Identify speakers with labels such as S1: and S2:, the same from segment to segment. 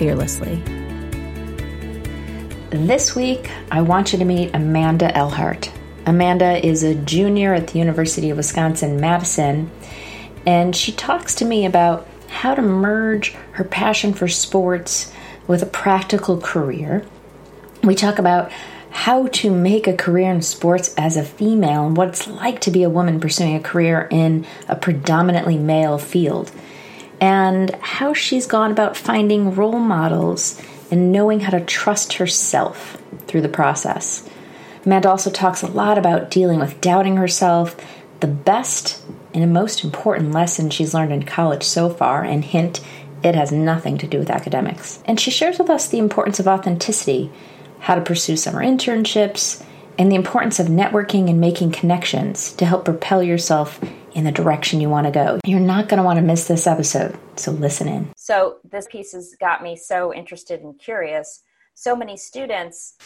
S1: fearlessly. This week, I want you to meet Amanda Elhart. Amanda is a junior at the University of Wisconsin Madison, and she talks to me about how to merge her passion for sports with a practical career. We talk about how to make a career in sports as a female and what it's like to be a woman pursuing a career in a predominantly male field and how she's gone about finding role models and knowing how to trust herself through the process. Amanda also talks a lot about dealing with doubting herself, the best and most important lesson she's learned in college so far, and hint, it has nothing to do with academics. And she shares with us the importance of authenticity, how to pursue summer internships, and the importance of networking and making connections to help propel yourself in the direction you want to go. You're not going to want to miss this episode, so listen in.
S2: So, this piece has got me so interested and curious. So many students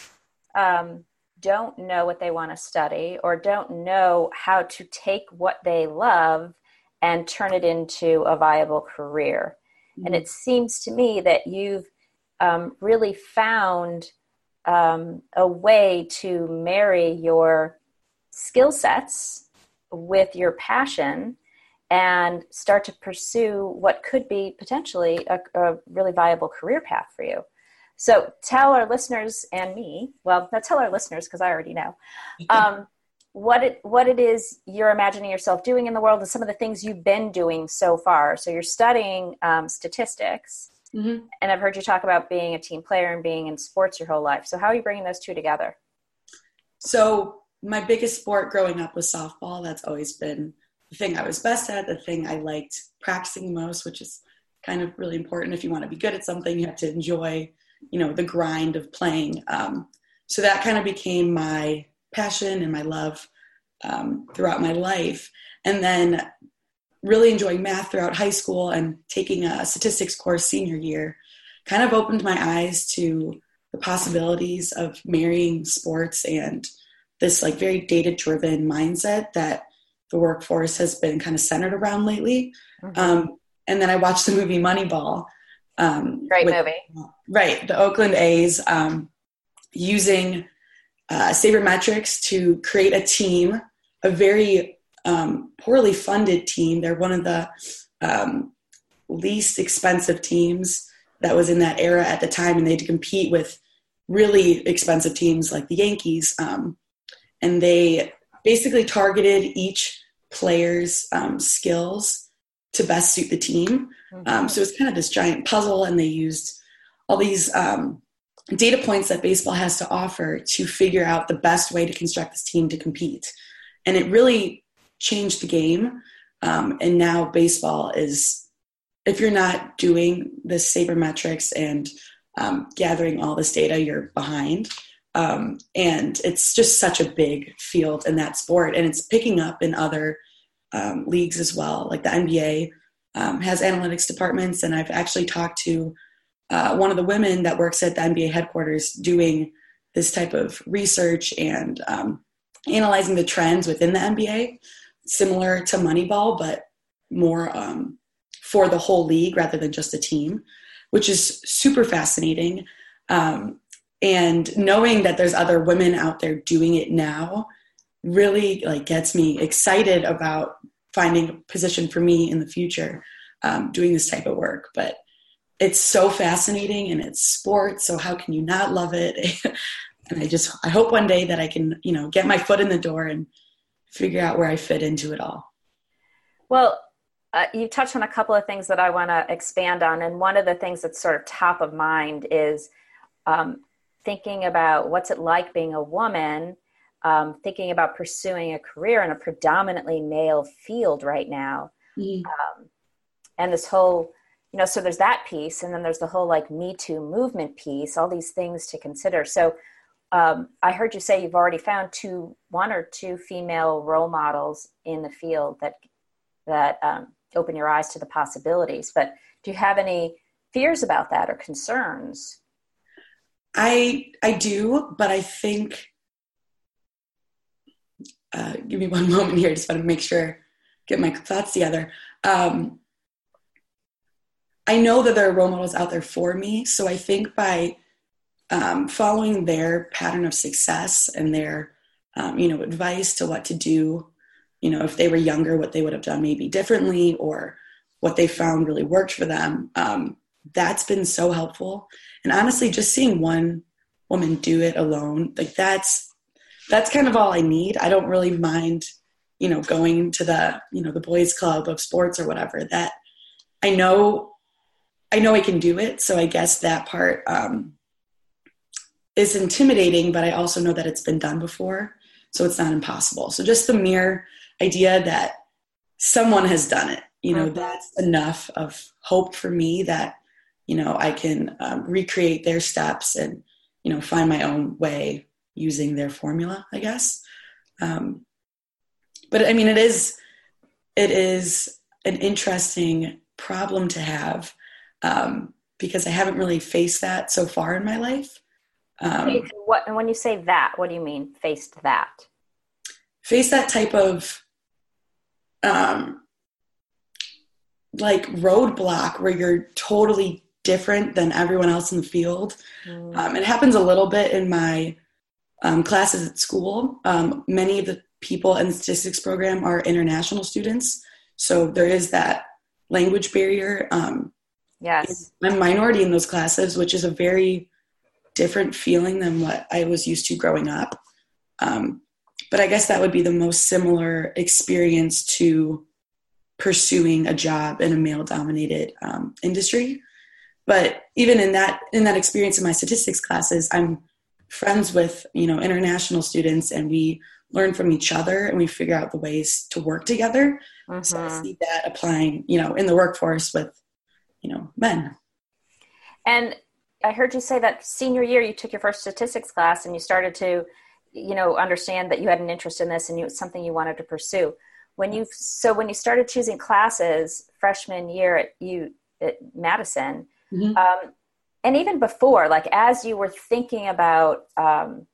S2: um, don't know what they want to study or don't know how to take what they love and turn it into a viable career. Mm-hmm. And it seems to me that you've um, really found um, a way to marry your skill sets with your passion and start to pursue what could be potentially a, a, really viable career path for you. So tell our listeners and me, well, not tell our listeners because I already know, um, what it what it is you're imagining yourself doing in the world and some of the things you've been doing so far. So you're studying um, statistics, mm-hmm. and I've heard you talk about being a team player and being in sports your whole life. So how are you bringing those two together?
S3: So my biggest sport growing up was softball. That's always been the thing I was best at, the thing I liked practicing most, which is kind of really important. If you want to be good at something, you have to enjoy, you know, the grind of playing. Um, so that kind of became my passion and my love um, throughout my life. And then really enjoying math throughout high school and taking a statistics course senior year kind of opened my eyes to the possibilities of marrying sports and this like very data driven mindset that the workforce has been kind of centered around lately. Mm-hmm. Um, and then I watched the movie Moneyball.
S2: Um, Great with, movie.
S3: Right. The Oakland A's um, using uh, sabermetrics to create a team, a very um, poorly funded team. They're one of the um, least expensive teams that was in that era at the time, and they had to compete with really expensive teams like the Yankees. Um, and they basically targeted each player's um, skills to best suit the team. Mm-hmm. Um, so it's kind of this giant puzzle, and they used all these um, data points that baseball has to offer to figure out the best way to construct this team to compete. And it really changed the game. Um, and now baseball is, if you're not doing the sabermetrics and um, gathering all this data, you're behind. Um, and it's just such a big field in that sport, and it's picking up in other um, leagues as well. Like the NBA um, has analytics departments, and I've actually talked to uh, one of the women that works at the NBA headquarters doing this type of research and um, analyzing the trends within the NBA, similar to Moneyball, but more um, for the whole league rather than just a team, which is super fascinating. Um, and knowing that there's other women out there doing it now really like gets me excited about finding a position for me in the future um, doing this type of work. But it's so fascinating and it's sports so how can you not love it? And i just i hope one day that i can you know get my foot in the door and figure out where i fit into it all.
S2: Well uh, you touched on a couple of things that i want to expand on and one of the things that's sort of top of mind is um, thinking about what's it like being a woman, um, thinking about pursuing a career in a predominantly male field right now. Mm-hmm. Um, and this whole, you know, so there's that piece, and then there's the whole like Me Too movement piece, all these things to consider. So um, I heard you say you've already found two, one or two female role models in the field that that um, open your eyes to the possibilities. But do you have any fears about that or concerns?
S3: I I do, but I think. Uh, give me one moment here. I Just want to make sure, get my thoughts together. Um, I know that there are role models out there for me, so I think by um, following their pattern of success and their, um, you know, advice to what to do, you know, if they were younger, what they would have done maybe differently, or what they found really worked for them. Um, that's been so helpful. And honestly, just seeing one woman do it alone, like that's that's kind of all I need. I don't really mind, you know, going to the you know the boys' club of sports or whatever. That I know, I know I can do it. So I guess that part um, is intimidating, but I also know that it's been done before, so it's not impossible. So just the mere idea that someone has done it, you know, mm-hmm. that's enough of hope for me that you know I can um, recreate their steps and you know find my own way using their formula, I guess. Um, but I mean, it is it is an interesting problem to have um, because I haven't really faced that so far in my life.
S2: Um, what and when you say that, what do you mean? Faced that?
S3: Face that type of um, like roadblock where you're totally different than everyone else in the field. Mm. Um, it happens a little bit in my um, classes at school. Um, many of the people in the statistics program are international students, so there is that language barrier. Um,
S2: yes,
S3: I'm a minority in those classes, which is a very different feeling than what I was used to growing up. Um, but I guess that would be the most similar experience to pursuing a job in a male-dominated um, industry. But even in that in that experience in my statistics classes, I'm friends with you know international students, and we learn from each other, and we figure out the ways to work together. Mm-hmm. So I mm-hmm. see that applying, you know, in the workforce with you know men.
S2: And I heard you say that senior year you took your first statistics class and you started to, you know, understand that you had an interest in this and you, it's something you wanted to pursue. When you so when you started choosing classes freshman year at you at Madison, mm-hmm. um, and even before, like as you were thinking about um,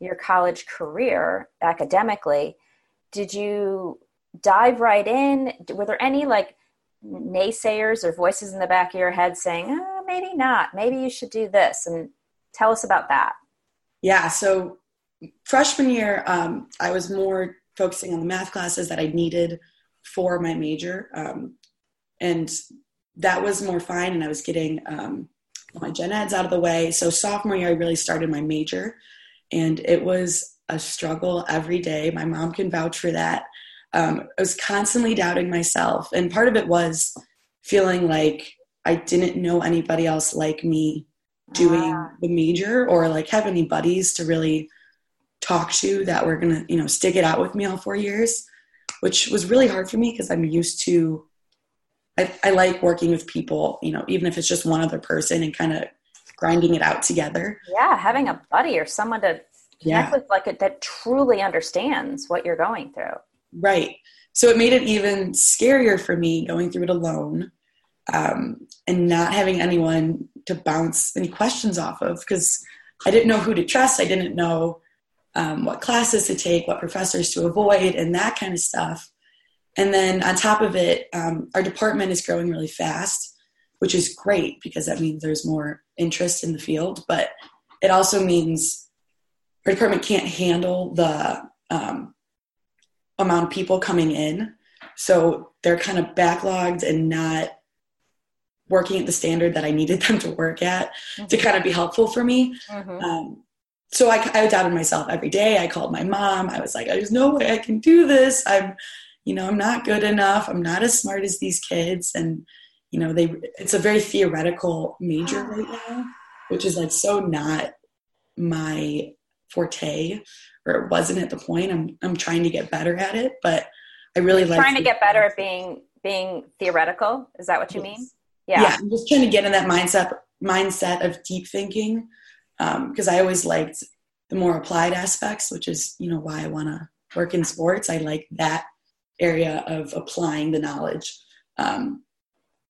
S2: your college career academically, did you dive right in? Were there any like naysayers or voices in the back of your head saying, oh, maybe not, maybe you should do this? And tell us about that.
S3: Yeah, so freshman year, um, I was more focusing on the math classes that I needed for my major. Um, and that was more fine, and I was getting um, my gen eds out of the way. So, sophomore year, I really started my major, and it was a struggle every day. My mom can vouch for that um, I was constantly doubting myself. And part of it was feeling like I didn't know anybody else like me doing ah. the major or like have any buddies to really talk to that were gonna, you know, stick it out with me all four years, which was really hard for me because I'm used to, I, I like working with people, you know, even if it's just one other person and kind of grinding it out together.
S2: Yeah, having a buddy or someone to connect yeah. with like it that truly understands what you're going through.
S3: Right. So it made it even scarier for me going through it alone um, and not having anyone to bounce any questions off of because I didn't know who to trust. I didn't know um, what classes to take, what professors to avoid, and that kind of stuff. And then on top of it, um, our department is growing really fast, which is great because that means there's more interest in the field. But it also means our department can't handle the um, amount of people coming in. So they're kind of backlogged and not working at the standard that I needed them to work at mm-hmm. to kind of be helpful for me. Mm-hmm. Um, so I, I doubted myself every day. I called my mom. I was like, there's no way I can do this. I'm, you know, I'm not good enough. I'm not as smart as these kids. And, you know, they, it's a very theoretical major right now, which is like so not my forte or it wasn't at the point. I'm I'm trying to get better at it, but I really like
S2: trying to get better at being being theoretical. Is that what you mean? Yeah.
S3: yeah, I'm just trying to get in that mindset mindset of deep thinking because um, I always liked the more applied aspects, which is you know why I want to work in sports. I like that area of applying the knowledge. Um,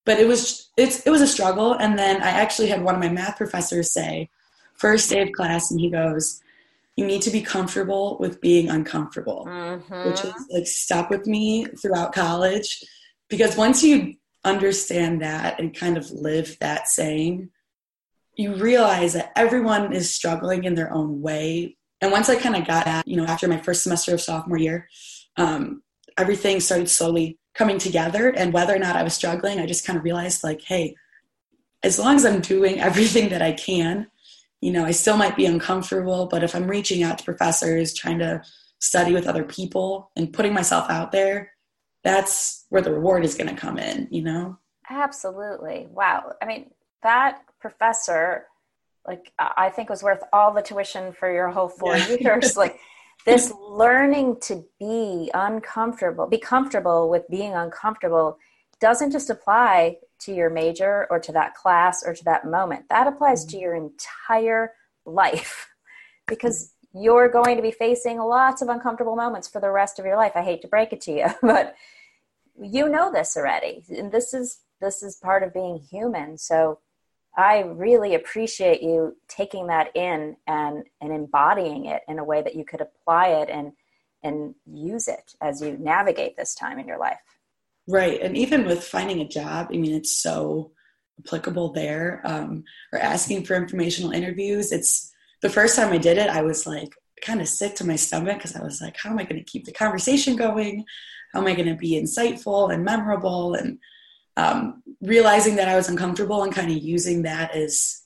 S3: but it was it's it was a struggle, and then I actually had one of my math professors say, first day of class, and he goes, "You need to be comfortable with being uncomfortable," mm-hmm. which was like stuck with me throughout college because once you understand that and kind of live that saying, you realize that everyone is struggling in their own way. And once I kind of got that, you know, after my first semester of sophomore year, um, everything started slowly coming together. And whether or not I was struggling, I just kind of realized, like, hey, as long as I'm doing everything that I can, you know, I still might be uncomfortable, but if I'm reaching out to professors, trying to study with other people, and putting myself out there, that's where the reward is going to come in, you know?
S2: Absolutely. Wow. I mean, that professor, like, I think was worth all the tuition for your whole four yeah. years. like, this learning to be uncomfortable, be comfortable with being uncomfortable doesn't just apply to your major or to that class or to that moment. That applies to your entire life because you're going to be facing lots of uncomfortable moments for the rest of your life. I hate to break it to you, but you know this already and this is this is part of being human so i really appreciate you taking that in and and embodying it in a way that you could apply it and and use it as you navigate this time in your life.
S3: Right. And even with finding a job i mean it's so applicable there um, or asking for informational interviews. It's the first time i did it i was like kind of sick to my stomach because i was like how am i going to keep the conversation going? How am I going to be insightful and memorable? And um, realizing that I was uncomfortable and kind of using that as,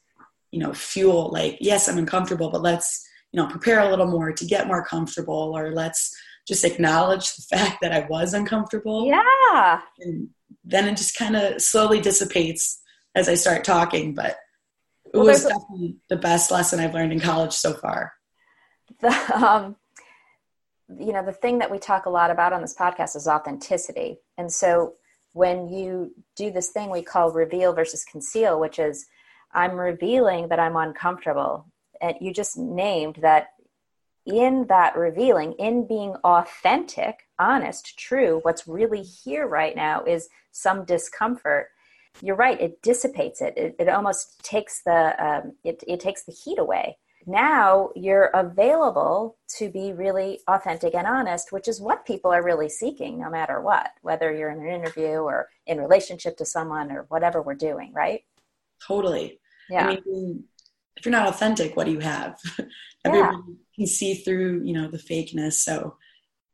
S3: you know, fuel. Like, yes, I'm uncomfortable, but let's, you know, prepare a little more to get more comfortable, or let's just acknowledge the fact that I was uncomfortable.
S2: Yeah.
S3: And then it just kind of slowly dissipates as I start talking. But it well, was definitely the best lesson I've learned in college so far.
S2: The, um, you know the thing that we talk a lot about on this podcast is authenticity and so when you do this thing we call reveal versus conceal which is i'm revealing that i'm uncomfortable. And you just named that in that revealing in being authentic honest true what's really here right now is some discomfort. You're right it dissipates it. It, it almost takes the um, it, it takes the heat away now you're available to be really authentic and honest, which is what people are really seeking no matter what, whether you're in an interview or in relationship to someone or whatever we're doing, right?
S3: Totally. Yeah. I mean, if you're not authentic, what do you have? Everybody yeah. can see through, you know, the fakeness. So,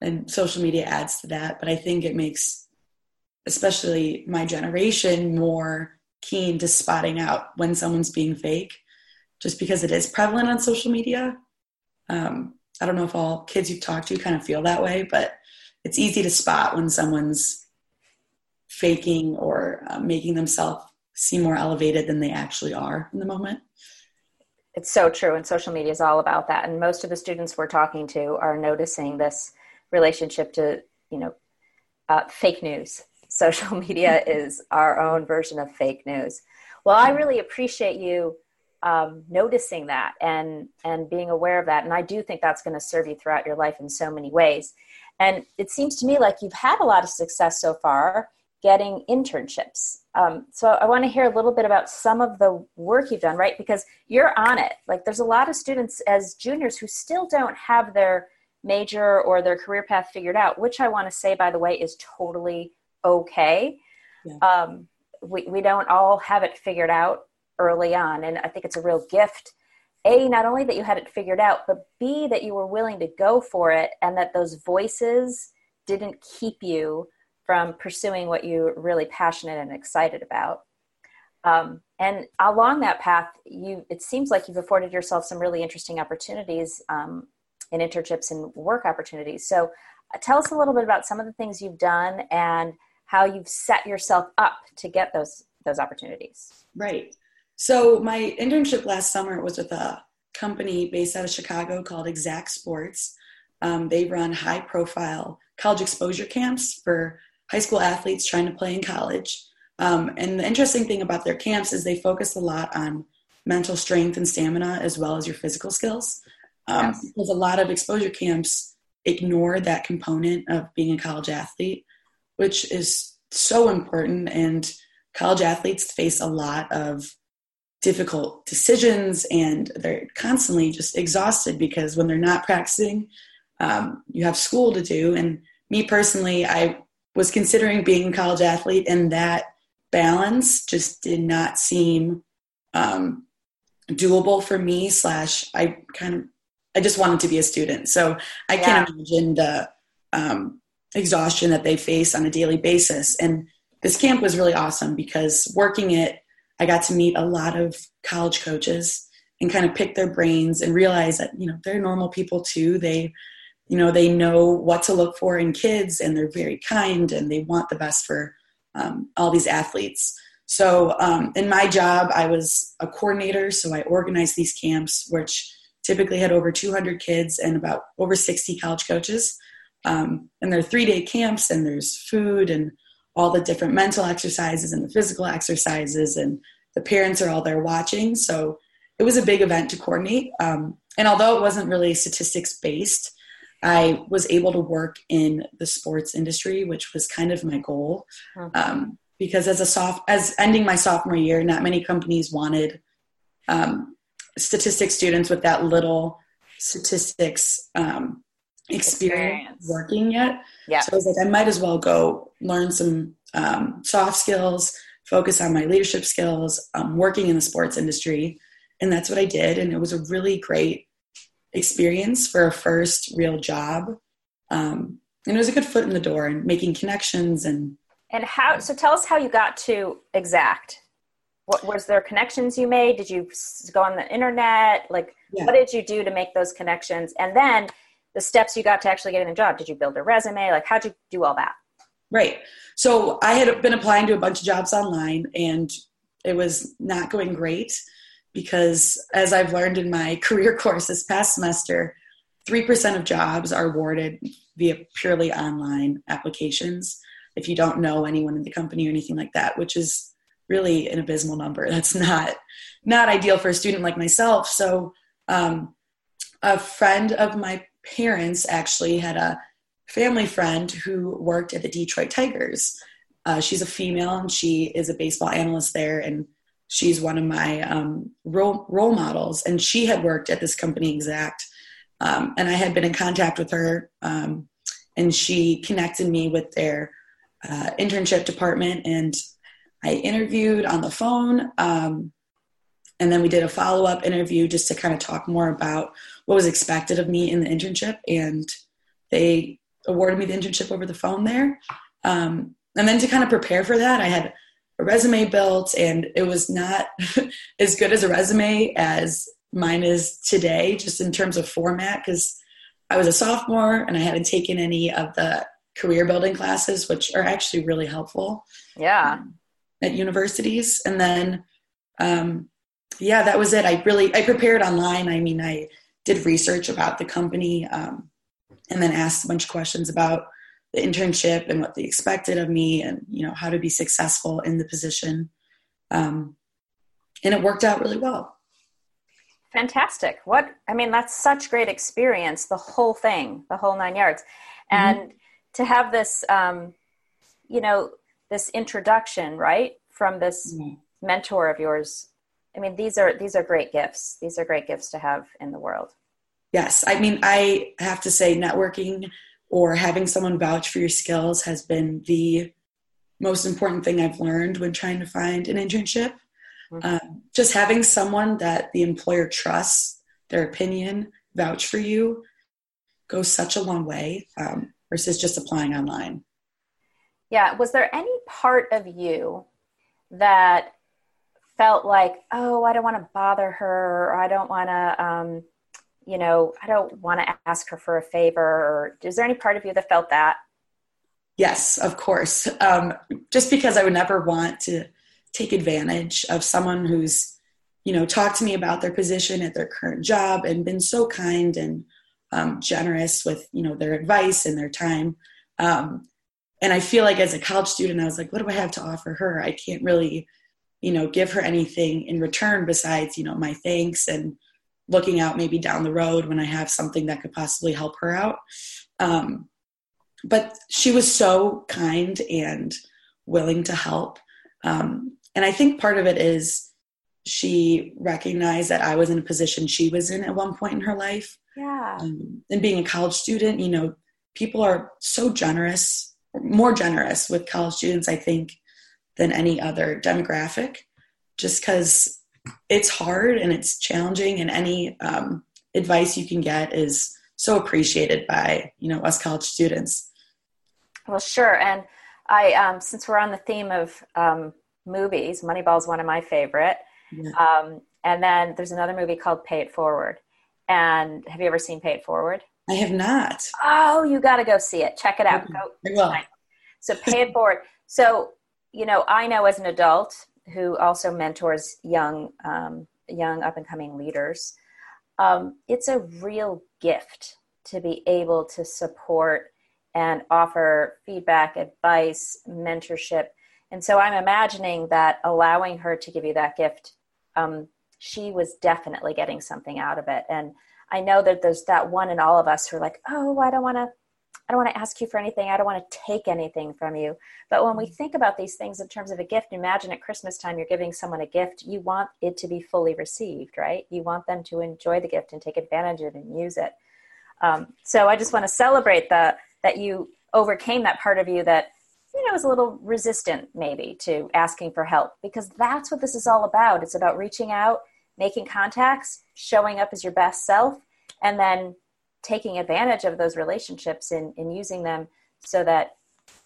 S3: and social media adds to that. But I think it makes, especially my generation, more keen to spotting out when someone's being fake just because it is prevalent on social media. Um, I don't know if all kids you've talked to kind of feel that way, but it's easy to spot when someone's faking or uh, making themselves seem more elevated than they actually are in the moment.
S2: It's so true, and social media is all about that. And most of the students we're talking to are noticing this relationship to, you know, uh, fake news. Social media is our own version of fake news. Well, I really appreciate you um, noticing that and and being aware of that. And i do think that's going to serve you throughout your life in so many ways. And it seems to me like you've had a lot of success so far getting internships. Um, so i want to hear a little bit about some of the work you've done right? Because you're on it. Like there's a lot of students as juniors who still don't have their major or their career path figured out which i want to say by the way is totally okay. Yeah. um, we, we don't all have it figured out early on. And I think it's a real gift. A, not only that you had it figured out, but B, that you were willing to go for it and that those voices didn't keep you from pursuing what you're really passionate and excited about. Um, and along that path, you it seems like you've afforded yourself some really interesting opportunities um, in internships and work opportunities. So, uh, tell us a little bit about some of the things you've done and how you've set yourself up to get those those opportunities.
S3: Right. So my internship last summer was with a company based out of Chicago called Exact Sports. Um, they run high profile college exposure camps for high school athletes trying to play in college. Um, and the interesting thing about their camps is they focus a lot on mental strength and stamina as well as your physical skills. Um, yes. Because a lot of exposure camps ignore that component of being a college athlete, which is so important. And college athletes face a lot of difficult decisions and they're constantly just exhausted because when they're not practicing, um, you have school to do. And me personally, I was considering being a college athlete, and that balance just did not seem um, doable for me. Slash, I kind of, I just wanted to be a student, so I yeah. can't imagine the um, exhaustion that they face on a daily basis. And this camp was really awesome because working it, I got to meet a lot of college coaches and kind of pick their brains and realize that you know they're normal people too. They you know they know what to look for in kids and they're very kind and they want the best for um, all these athletes. So um, in my job i was a coordinator. So i organized these camps which typically had over 200 kids and about over 60 college coaches. Um, and they're three day camps and there's food and all the different mental exercises and the physical exercises and the parents are all there watching. So it was a big event to coordinate. Um, and although it wasn't really statistics based I was able to work in the sports industry, which was kind of my goal. Um, because as a soft, as ending my sophomore year, not many companies wanted um, statistics students with that little statistics um, experience, experience, working yet. Yeah. So I was like, I might as well go learn some um, soft skills, focus on my leadership skills, um, working in the sports industry, and that's what I did. And it was a really great experience for a first real job. Um, and it was a good foot in the door and making connections and
S2: and how so tell us how you got to exact what was there connections you made did you go on the internet like yeah. what did you do to make those connections and then the steps you got to actually getting a job. Did you build a resume? Like how'd you do all that?
S3: Right. So i had been applying to a bunch of jobs online and it was not going great because as I've learned in my career course this past semester, 3% of jobs are awarded via purely online applications. If you don't know anyone in the company or anything like that, which is really an abysmal number. That's not not ideal for a student like myself. So um, a friend of my parents actually had a family friend who worked at the Detroit Tigers. Uh, she's a female and she is a baseball analyst there and she's one of my um, role, role models and she had worked at this company exact um, and i had been in contact with her um, and she connected me with their uh, internship department and i interviewed on the phone um, and then we did a follow-up interview just to kind of talk more about what was expected of me in the internship and they awarded me the internship over the phone there. Um, and then to kind of prepare for that i had a resume built and it was not as good as a resume as mine is today just in terms of format because i was a sophomore and i hadn't taken any of the career building classes which are actually really helpful
S2: yeah. um,
S3: at universities. And then um, yeah that was it. I really i prepared online. I mean i did research about the company um, and then asked a bunch of questions about the internship and what they expected of me and you know how to be successful in the position um, and it worked out really well
S2: fantastic what i mean that's such great experience the whole thing the whole nine yards mm-hmm. and to have this um, you know this introduction right from this mm-hmm. mentor of yours i mean these are these are great gifts these are great gifts to have in the world
S3: yes i mean i have to say networking or having someone vouch for your skills has been the most important thing I've learned when trying to find an internship. Mm-hmm. Um, just having someone that the employer trusts, their opinion, vouch for you goes such a long way um, versus just applying online.
S2: Yeah. Was there any part of you that felt like, oh, I don't want to bother her, or I don't want to, um, you know, I don't want to ask her for a favor? Or is there any part of you that felt that?
S3: Yes, of course. Um, just because I would never want to take advantage of someone who's, you know, talked to me about their position at their current job and been so kind and um, generous with, you know, their advice and their time. Um, and I feel like as a college student, I was like, what do I have to offer her? I can't really, you know, give her anything in return besides, you know, my thanks and looking out maybe down the road when I have something that could possibly help her out. Um, but she was so kind and willing to help. Um, and I think part of it is she recognized that I was in a position she was in at one point in her life.
S2: Yeah.
S3: Um, and being a college student, you know, people are so generous, more generous with college students, I think, than any other demographic, just because it's hard and it's challenging, and any um, advice you can get is so appreciated by you know us college students.
S2: Well, sure, and I um, since we're on the theme of um, movies, Moneyball is one of my favorite. Yeah. Um, and then there's another movie called Pay It Forward. And have you ever seen Pay It Forward?
S3: I have not.
S2: Oh, you got to go see it. Check it out. Go.
S3: Well.
S2: So Pay It Forward. So you know, I know as an adult who also mentors young, um, young up and coming leaders, um, it's a real gift to be able to support and offer feedback, advice, mentorship. And so I'm imagining that allowing her to give you that gift um, she was definitely getting something out of it. And I know that there's that one in all of us who are like, oh, I don't want to. I don't want to ask you for anything. I don't want to take anything from you. But when we mm-hmm. think about these things in terms of a gift, imagine at Christmas time you're giving someone a gift. You want it to be fully received, right? You want them to enjoy the gift and take advantage of it and use it. Um, so I just want to celebrate the, that you overcame that part of you that you know, is a little resistant maybe to asking for help because that's what this is all about. It's about reaching out, making contacts, showing up as your best self, and then taking advantage of those relationships and, and using them so that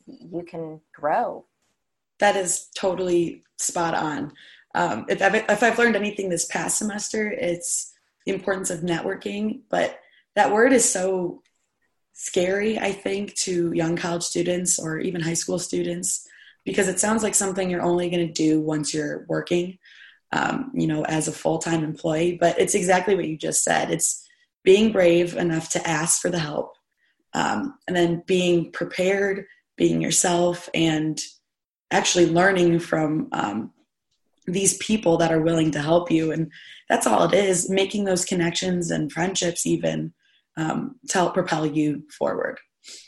S2: you can grow.
S3: That is totally spot on. Um, if, I've, if I've learned anything this past semester, it's the importance of networking. But that word is so scary, I think, to young college students or even high school students because it sounds like something you're only going to do once you're working, um, you know, as a full time employee. But it's exactly what you just said. It's being brave enough to ask for the help um, and then being prepared, being yourself, and actually learning from um, these people that are willing to help you. And that's all it is making those connections and friendships, even um, to help propel you forward.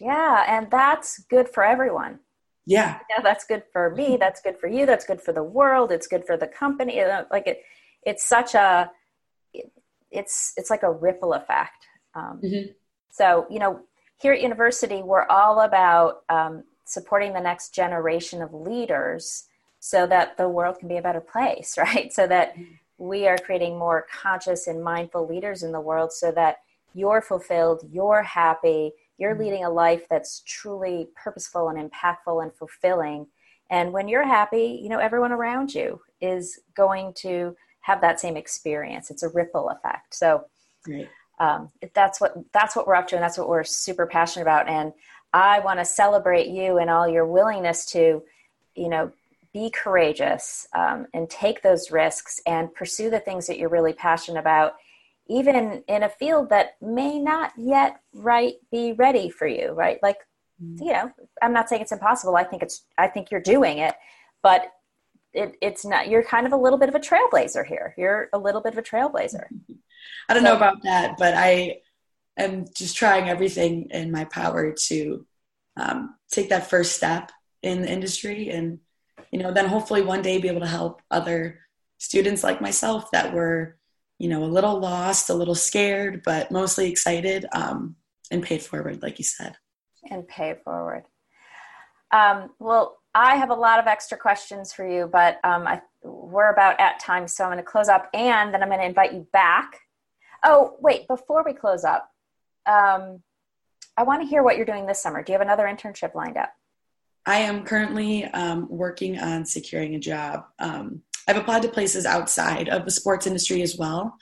S2: Yeah, and that's good for everyone.
S3: Yeah.
S2: yeah, that's good for me. That's good for you. That's good for the world. It's good for the company. Like it, it's such a, it's it's like a ripple effect. Um, mm-hmm. So you know, here at university, we're all about um, supporting the next generation of leaders, so that the world can be a better place, right? So that we are creating more conscious and mindful leaders in the world, so that you're fulfilled, you're happy, you're mm-hmm. leading a life that's truly purposeful and impactful and fulfilling. And when you're happy, you know, everyone around you is going to have that same experience. It's a ripple effect. So um, that's what that's what we're up to, and that's what we're super passionate about. And I want to celebrate you and all your willingness to, you know, be courageous um, and take those risks and pursue the things that you're really passionate about even in a field that may not yet right be ready for you right like mm-hmm. you know i'm not saying it's impossible i think it's i think you're doing it but it, it's not you're kind of a little bit of a trailblazer here you're a little bit of a trailblazer
S3: i don't so, know about that but i am just trying everything in my power to um, take that first step in the industry and you know then hopefully one day be able to help other students like myself that were you know, a little lost, a little scared, but mostly excited um, and paid forward, like you said.
S2: And pay forward. Um, well, I have a lot of extra questions for you, but um, I, we're about at time, so I'm going to close up and then I'm going to invite you back. Oh, wait, before we close up, um, I want to hear what you're doing this summer. Do you have another internship lined up?
S3: I am currently um, working on securing a job. Um, I've applied to places outside of the sports industry as well,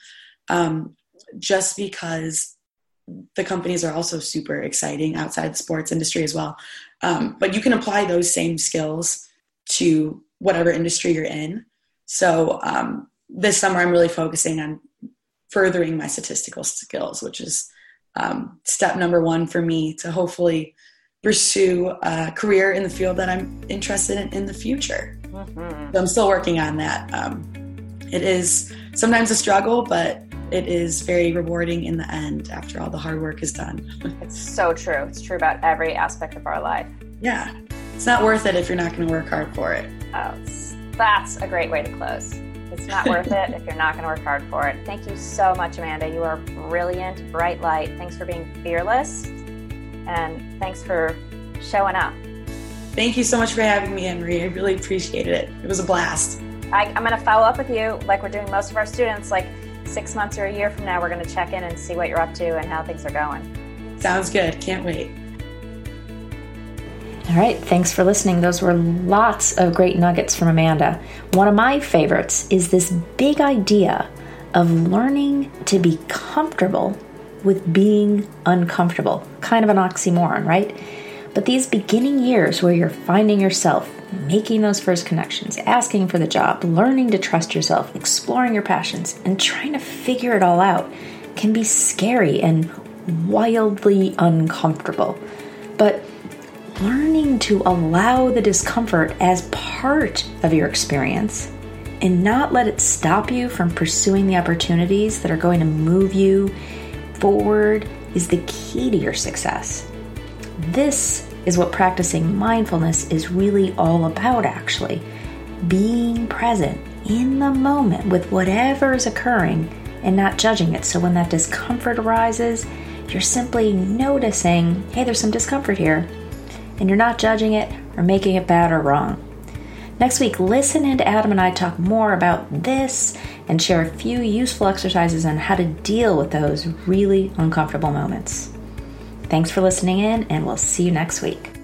S3: um, just because the companies are also super exciting outside the sports industry as well. Um, but you can apply those same skills to whatever industry you're in. So um, this summer, I'm really focusing on furthering my statistical skills, which is um, step number one for me to hopefully pursue a career in the field that I'm interested in in the future. Mm-hmm. So I'm still working on that. Um, it is sometimes a struggle, but it is very rewarding in the end after all the hard work is done.
S2: it's so true. It's true about every aspect of our life.
S3: Yeah. It's not worth it if you're not going to work hard for it.
S2: Oh, that's a great way to close. It's not worth it if you're not going to work hard for it. Thank you so much, Amanda. You are brilliant, bright light. Thanks for being fearless. And thanks for showing up.
S3: Thank you so much for having me, Marie. I really appreciated it. It was a blast.
S2: I, I'm going to follow up with you like we're doing most of our students. Like six months or a year from now, we're going to check in and see what you're up to and how things are going.
S3: Sounds good. Can't wait.
S1: All right, thanks for listening. Those were lots of great nuggets from Amanda. One of my favorites is this big idea of learning to be comfortable with being uncomfortable. Kind of an oxymoron, right? But these beginning years where you're finding yourself, making those first connections, asking for the job, learning to trust yourself, exploring your passions, and trying to figure it all out can be scary and wildly uncomfortable. But learning to allow the discomfort as part of your experience and not let it stop you from pursuing the opportunities that are going to move you forward is the key to your success. This is what practicing mindfulness is really all about, actually. Being present in the moment with whatever is occurring and not judging it. So when that discomfort arises, you're simply noticing, hey, there's some discomfort here and you're not judging it or making it bad or wrong. Next week, listen in to Adam and I talk more about this and share a few useful exercises on how to deal with those really uncomfortable moments. Thanks for listening in, and we'll see you next week.